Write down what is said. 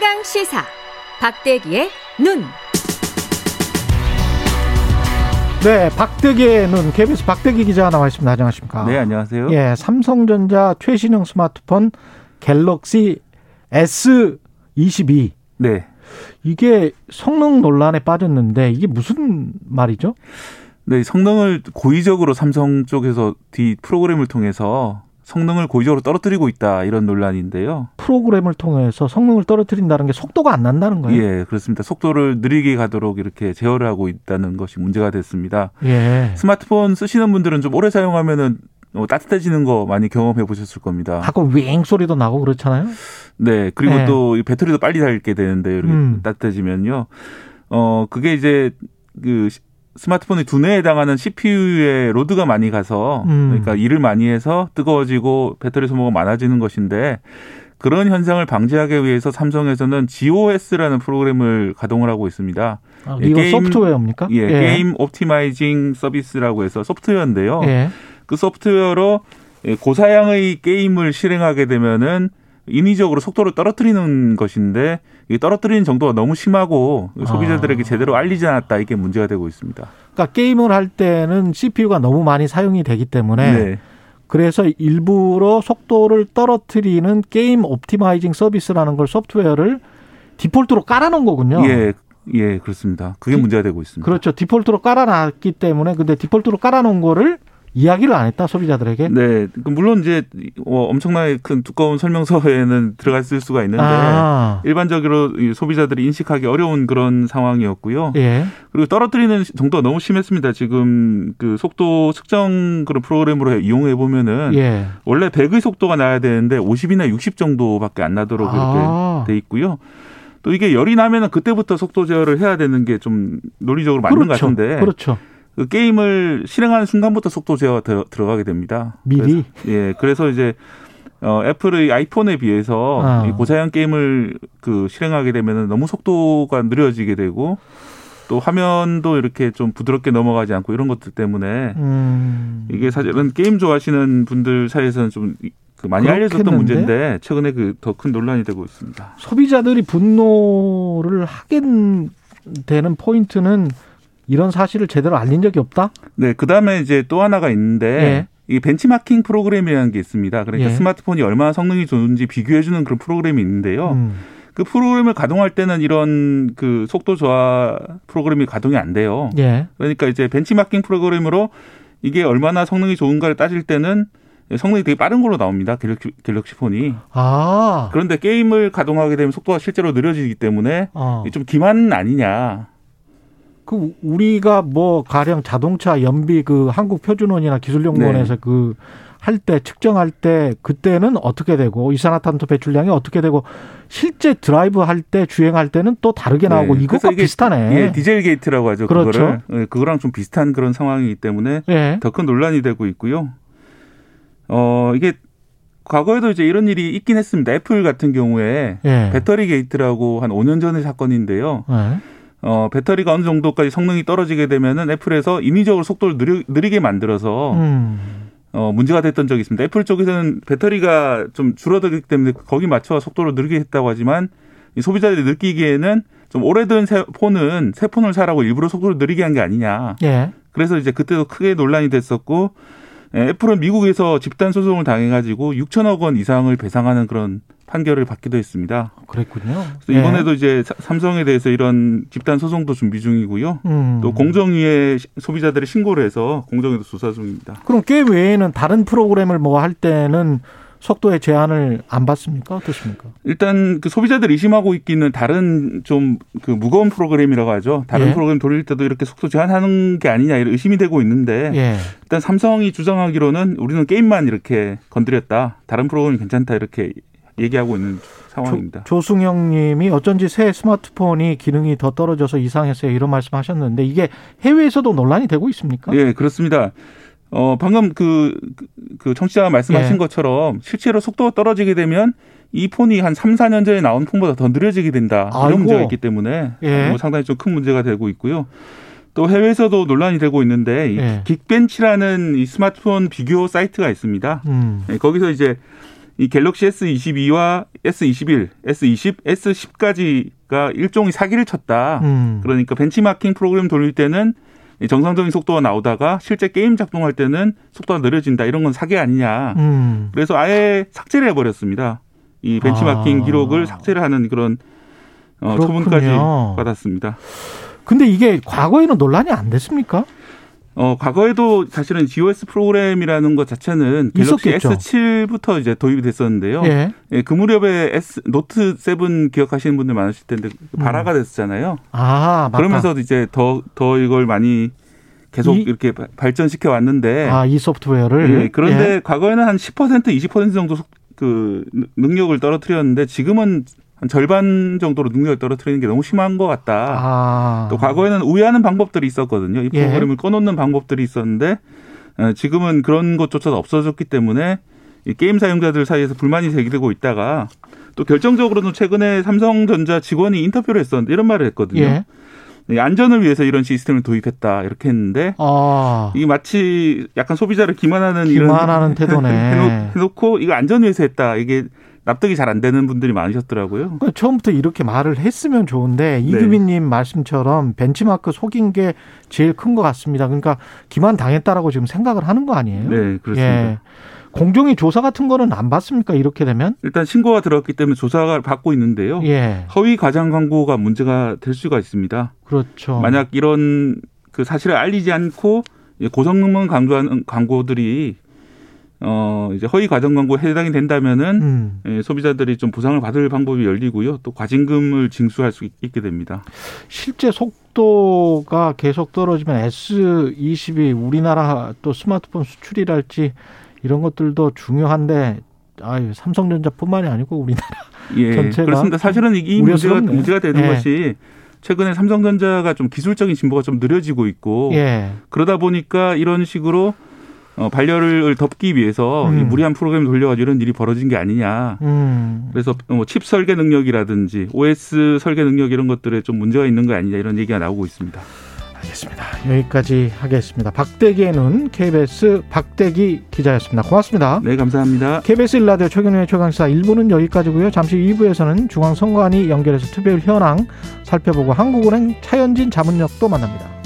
최강 시사 박대기의 눈. 네, 박대기의 눈 KBS 박대기 기자 나와 있습니다. 안녕하십니까? 네, 안녕하세요. 예, 삼성전자 최신형 스마트폰 갤럭시 S22. 네. 이게 성능 논란에 빠졌는데 이게 무슨 말이죠? 네, 성능을 고의적으로 삼성 쪽에서 뒤 프로그램을 통해서 성능을 고의적으로 떨어뜨리고 있다 이런 논란인데요. 프로그램을 통해서 성능을 떨어뜨린다는 게 속도가 안 난다는 거예요? 예, 그렇습니다. 속도를 느리게 가도록 이렇게 제어를 하고 있다는 것이 문제가 됐습니다. 예. 스마트폰 쓰시는 분들은 좀 오래 사용하면은 어, 따뜻해지는 거 많이 경험해 보셨을 겁니다. 가끔 윙 소리도 나고 그렇잖아요. 네, 그리고 네. 또 배터리도 빨리 닳게 되는데 이렇게 음. 따뜻해지면요. 어, 그게 이제 그 시- 스마트폰의 두뇌에 해당하는 CPU에 로드가 많이 가서 음. 그러니까 일을 많이 해서 뜨거워지고 배터리 소모가 많아지는 것인데 그런 현상을 방지하기 위해서 삼성에서는 GOS라는 프로그램을 가동을 하고 있습니다. 아, 예, 이거 게임- 소프트웨어입니까? 예, 게임 optimizing 서비스라고 해서 소프트웨어인데요. 예. 그 소프트웨어로 예, 고사양의 게임을 실행하게 되면은 인위적으로 속도를 떨어뜨리는 것인데 이 떨어뜨리는 정도가 너무 심하고 소비자들에게 아. 제대로 알리지 않았다 이게 문제가 되고 있습니다. 그러니까 게임을 할 때는 CPU가 너무 많이 사용이 되기 때문에 네. 그래서 일부러 속도를 떨어뜨리는 게임 optimizing 서비스라는 걸 소프트웨어를 디폴트로 깔아놓은 거군요. 예, 예, 그렇습니다. 그게 디- 문제가 되고 있습니다. 그렇죠. 디폴트로 깔아놨기 때문에 근데 디폴트로 깔아놓은 거를 이야기를 안 했다 소비자들에게. 네, 그 물론 이제 어, 엄청나게 큰 두꺼운 설명서에는 들어갔을 수가 있는데 아, 일반적으로 이 소비자들이 인식하기 어려운 그런 상황이었고요. 예. 그리고 떨어뜨리는 정도가 너무 심했습니다. 지금 그 속도 측정 그런 프로그램으로 이용해 보면은 예. 원래 100의 속도가 나야 되는데 50이나 60 정도밖에 안 나도록 아. 이렇게 돼 있고요. 또 이게 열이 나면은 그때부터 속도 제어를 해야 되는 게 좀 논리적으로 맞는 것 그렇죠. 같은데 그렇죠. 그 게임을 실행하는 순간부터 속도 제어가 들어, 들어 가게 됩니다. 미리. 그래서, 예, 그래서 이제 어, 애플의 아이폰에 비해서 아. 이 고사양 게임을 그 실행하게 되면은 너무 속도가 느려지게 되고 또 화면도 이렇게 좀 부드럽게 넘어가지 않고 이런 것들 때문에 음. 이게 사실은 게임 좋아하시는 분들 사이에서는 좀그 많이 알려졌던 그렇겠는데? 문제인데 최근에 그 더 큰 논란이 되고 있습니다. 소비자들이 분노를 하게 되는 포인트는 이런 사실을 제대로 알린 적이 없다. 네, 그 다음에 이제 또 하나가 있는데 이 벤치마킹 프로그램이라는 게 있습니다. 그러니까 예. 스마트폰이 얼마나 성능이 좋은지 비교해주는 그런 프로그램이 있는데요. 음. 그 프로그램을 가동할 때는 이런 그 속도 저하 프로그램이 가동이 안 돼요. 예. 그러니까 이제 벤치마킹 프로그램으로 이게 얼마나 성능이 좋은가를 따질 때는 성능이 되게 빠른 걸로 나옵니다. 갤럭시, 갤럭시 폰이. 아. 그런데 게임을 가동하게 되면 속도가 실제로 느려지기 때문에 어. 좀 기만 아니냐. 그 우리가 뭐 가령 자동차 연비 그 한국 표준원이나 기술연구원에서 네. 그할 때 측정할 때 그때는 어떻게 되고 이산화탄소 배출량이 어떻게 되고 실제 드라이브 할 때 주행할 때는 또 다르게 나오고 네. 이것과 이게 비슷하네. 예, 디젤 게이트라고 하죠. 그렇죠. 그거를. 예, 그거랑 좀 비슷한 그런 상황이기 때문에 예. 더큰 논란이 되고 있고요. 어, 이게 과거에도 이제 이런 일이 있긴 했습니다. 애플 같은 경우에 예. 배터리 게이트라고 한 5년 전의 사건인데요. 예. 어, 배터리가 어느 정도까지 성능이 떨어지게 되면은 애플에서 인위적으로 속도를 느리, 느리게 만들어서 음. 어, 문제가 됐던 적이 있습니다. 애플 쪽에서는 배터리가 좀 줄어들기 때문에 거기 맞춰 속도를 느리게 했다고 하지만 이 소비자들이 느끼기에는 좀 오래된 새 폰은 새 폰을 사라고 일부러 속도를 느리게 한 게 아니냐. 예. 그래서 이제 그때도 크게 논란이 됐었고 예, 애플은 미국에서 집단 소송을 당해가지고 6천억 원 이상을 배상하는 그런 판결을 받기도 했습니다. 그랬군요. 그래서 이번에도 이제 사- 삼성에 대해서 이런 집단 소송도 준비 중이고요. 음. 또 공정위에 시- 소비자들이 신고를 해서 공정위도 조사 중입니다. 그럼 게임 외에는 다른 프로그램을 뭐 할 때는 속도의 제한을 안 받습니까? 어떻습니까? 일단 그 소비자들이 의심하고 있기는 다른 좀 그 무거운 프로그램이라고 하죠. 다른 예. 프로그램 돌릴 때도 이렇게 속도 제한하는 게 아니냐 이런 의심이 되고 있는데 예. 일단 삼성이 주장하기로는 우리는 게임만 이렇게 건드렸다. 다른 프로그램이 괜찮다 이렇게 얘기하고 있는 상황입니다. 조, 승영 님이 어쩐지 새 스마트폰이 기능이 더 떨어져서 이상했어요. 이런 말씀 하셨는데 이게 해외에서도 논란이 되고 있습니까? 예, 그렇습니다. 어, 방금 그, 그- 그 청취자가 말씀하신 예. 것처럼 실제로 속도가 떨어지게 되면 이 폰이 한 3, 4년 전에 나온 폰보다 더 느려지게 된다. 아이고. 이런 문제가 있기 때문에 예. 뭐 상당히 좀 큰 문제가 되고 있고요. 또 해외에서도 논란이 되고 있는데 이 예. 긱벤치라는 이 스마트폰 비교 사이트가 있습니다. 음. 예, 거기서 이제 이 갤럭시 S22와 S21, S20, S10까지가 일종의 사기를 쳤다. 음. 그러니까 벤치마킹 프로그램 돌릴 때는 정상적인 속도가 나오다가 실제 게임 작동할 때는 속도가 느려진다. 이런 건 사기 아니냐. 음. 그래서 아예 삭제를 해버렸습니다. 이 벤치마킹 아. 기록을 삭제를 하는 그런 어. 처분까지 받았습니다. 근데 이게 과거에는 논란이 안 됐습니까? 어, 과거에도 사실은 GOS 프로그램이라는 것 자체는 갤럭시 있었겠죠. S7부터 이제 도입이 됐었는데요. 예. 예, 그 무렵에 S, 노트 7 기억하시는 분들 많으실 텐데 음. 발화가 됐잖아요. 아, 맞다. 그러면서 이제 더, 더 이걸 많이 계속 이- 이렇게 바- 발전시켜 왔는데. 아, 이 소프트웨어를. 예, 그런데 예. 과거에는 한 10% 20% 정도 속- 그 능- 능력을 떨어뜨렸는데 지금은 한 절반 정도로 능력을 떨어뜨리는 게 너무 심한 것 같다. 아. 또 과거에는 우회하는 방법들이 있었거든요. 이 예. 프로그램을 꺼놓는 방법들이 있었는데 어, 지금은 그런 것조차도 없어졌기 때문에 이 게임 사용자들 사이에서 불만이 제기되고 있다가 또 결정적으로는 최근에 삼성전자 직원이 인터뷰를 했었는데 이런 말을 했거든요. 예. 이 안전을 위해서 이런 시스템을 도입했다 이렇게 했는데 아. 이게 마치 약간 소비자를 기만하는 기만하는 태도네. 이런 해놓, 고 이거 안전 위해서 했다 이게 납득이 잘 안 되는 분들이 많으셨더라고요. 그러니까 처음부터 이렇게 말을 했으면 좋은데 네. 이규빈님 말씀처럼 벤치마크 속인 게 제일 큰 것 같습니다. 그러니까 기만 당했다라고 지금 생각을 하는 거 아니에요? 네 그렇습니다. 예. 공정위 조사 같은 거는 안 받습니까? 이렇게 되면? 일단 신고가 들어왔기 때문에 조사가 받고 있는데요. 예. 허위 과장 광고가 문제가 될 수가 있습니다. 그렇죠. 만약 이런 그 사실을 알리지 않고 고성능만 강조하는 광고들이 어 이제 허위 과장 광고에 해당이 된다면은 음. 예, 소비자들이 좀 보상을 받을 방법이 열리고요. 또 과징금을 징수할 수 있- 있게 됩니다. 실제 속도가 계속 떨어지면 S20이 우리나라 또 스마트폰 수출이랄지 이런 것들도 중요한데 아유, 삼성전자뿐만이 아니고 우리나라 예, 전체가 그렇습니다. 사실은 이- 이 문제가. 문제가 되는 예. 것이 최근에 삼성전자가 좀 기술적인 진보가 좀 느려지고 있고 예. 그러다 보니까 이런 식으로 어, 반려를 덮기 위해서 음. 이 무리한 프로그램을 돌려가지고 이런 일이 벌어진 게 아니냐. 음. 그래서 뭐 칩 설계 능력이라든지 OS 설계 능력 이런 것들에 좀 문제가 있는 거 아니냐 이런 얘기가 나오고 있습니다. 알겠습니다. 여기까지 하겠습니다. 박대기의 눈 KBS 박대기 기자였습니다. 고맙습니다. 네, 감사합니다. KBS 일라디오 최경영의 최강시사 1부는 여기까지고요. 잠시 2부에서는 중앙선관위 연결해서 투표율 현황 살펴보고 한국은행 차현진 자문역도 만납니다.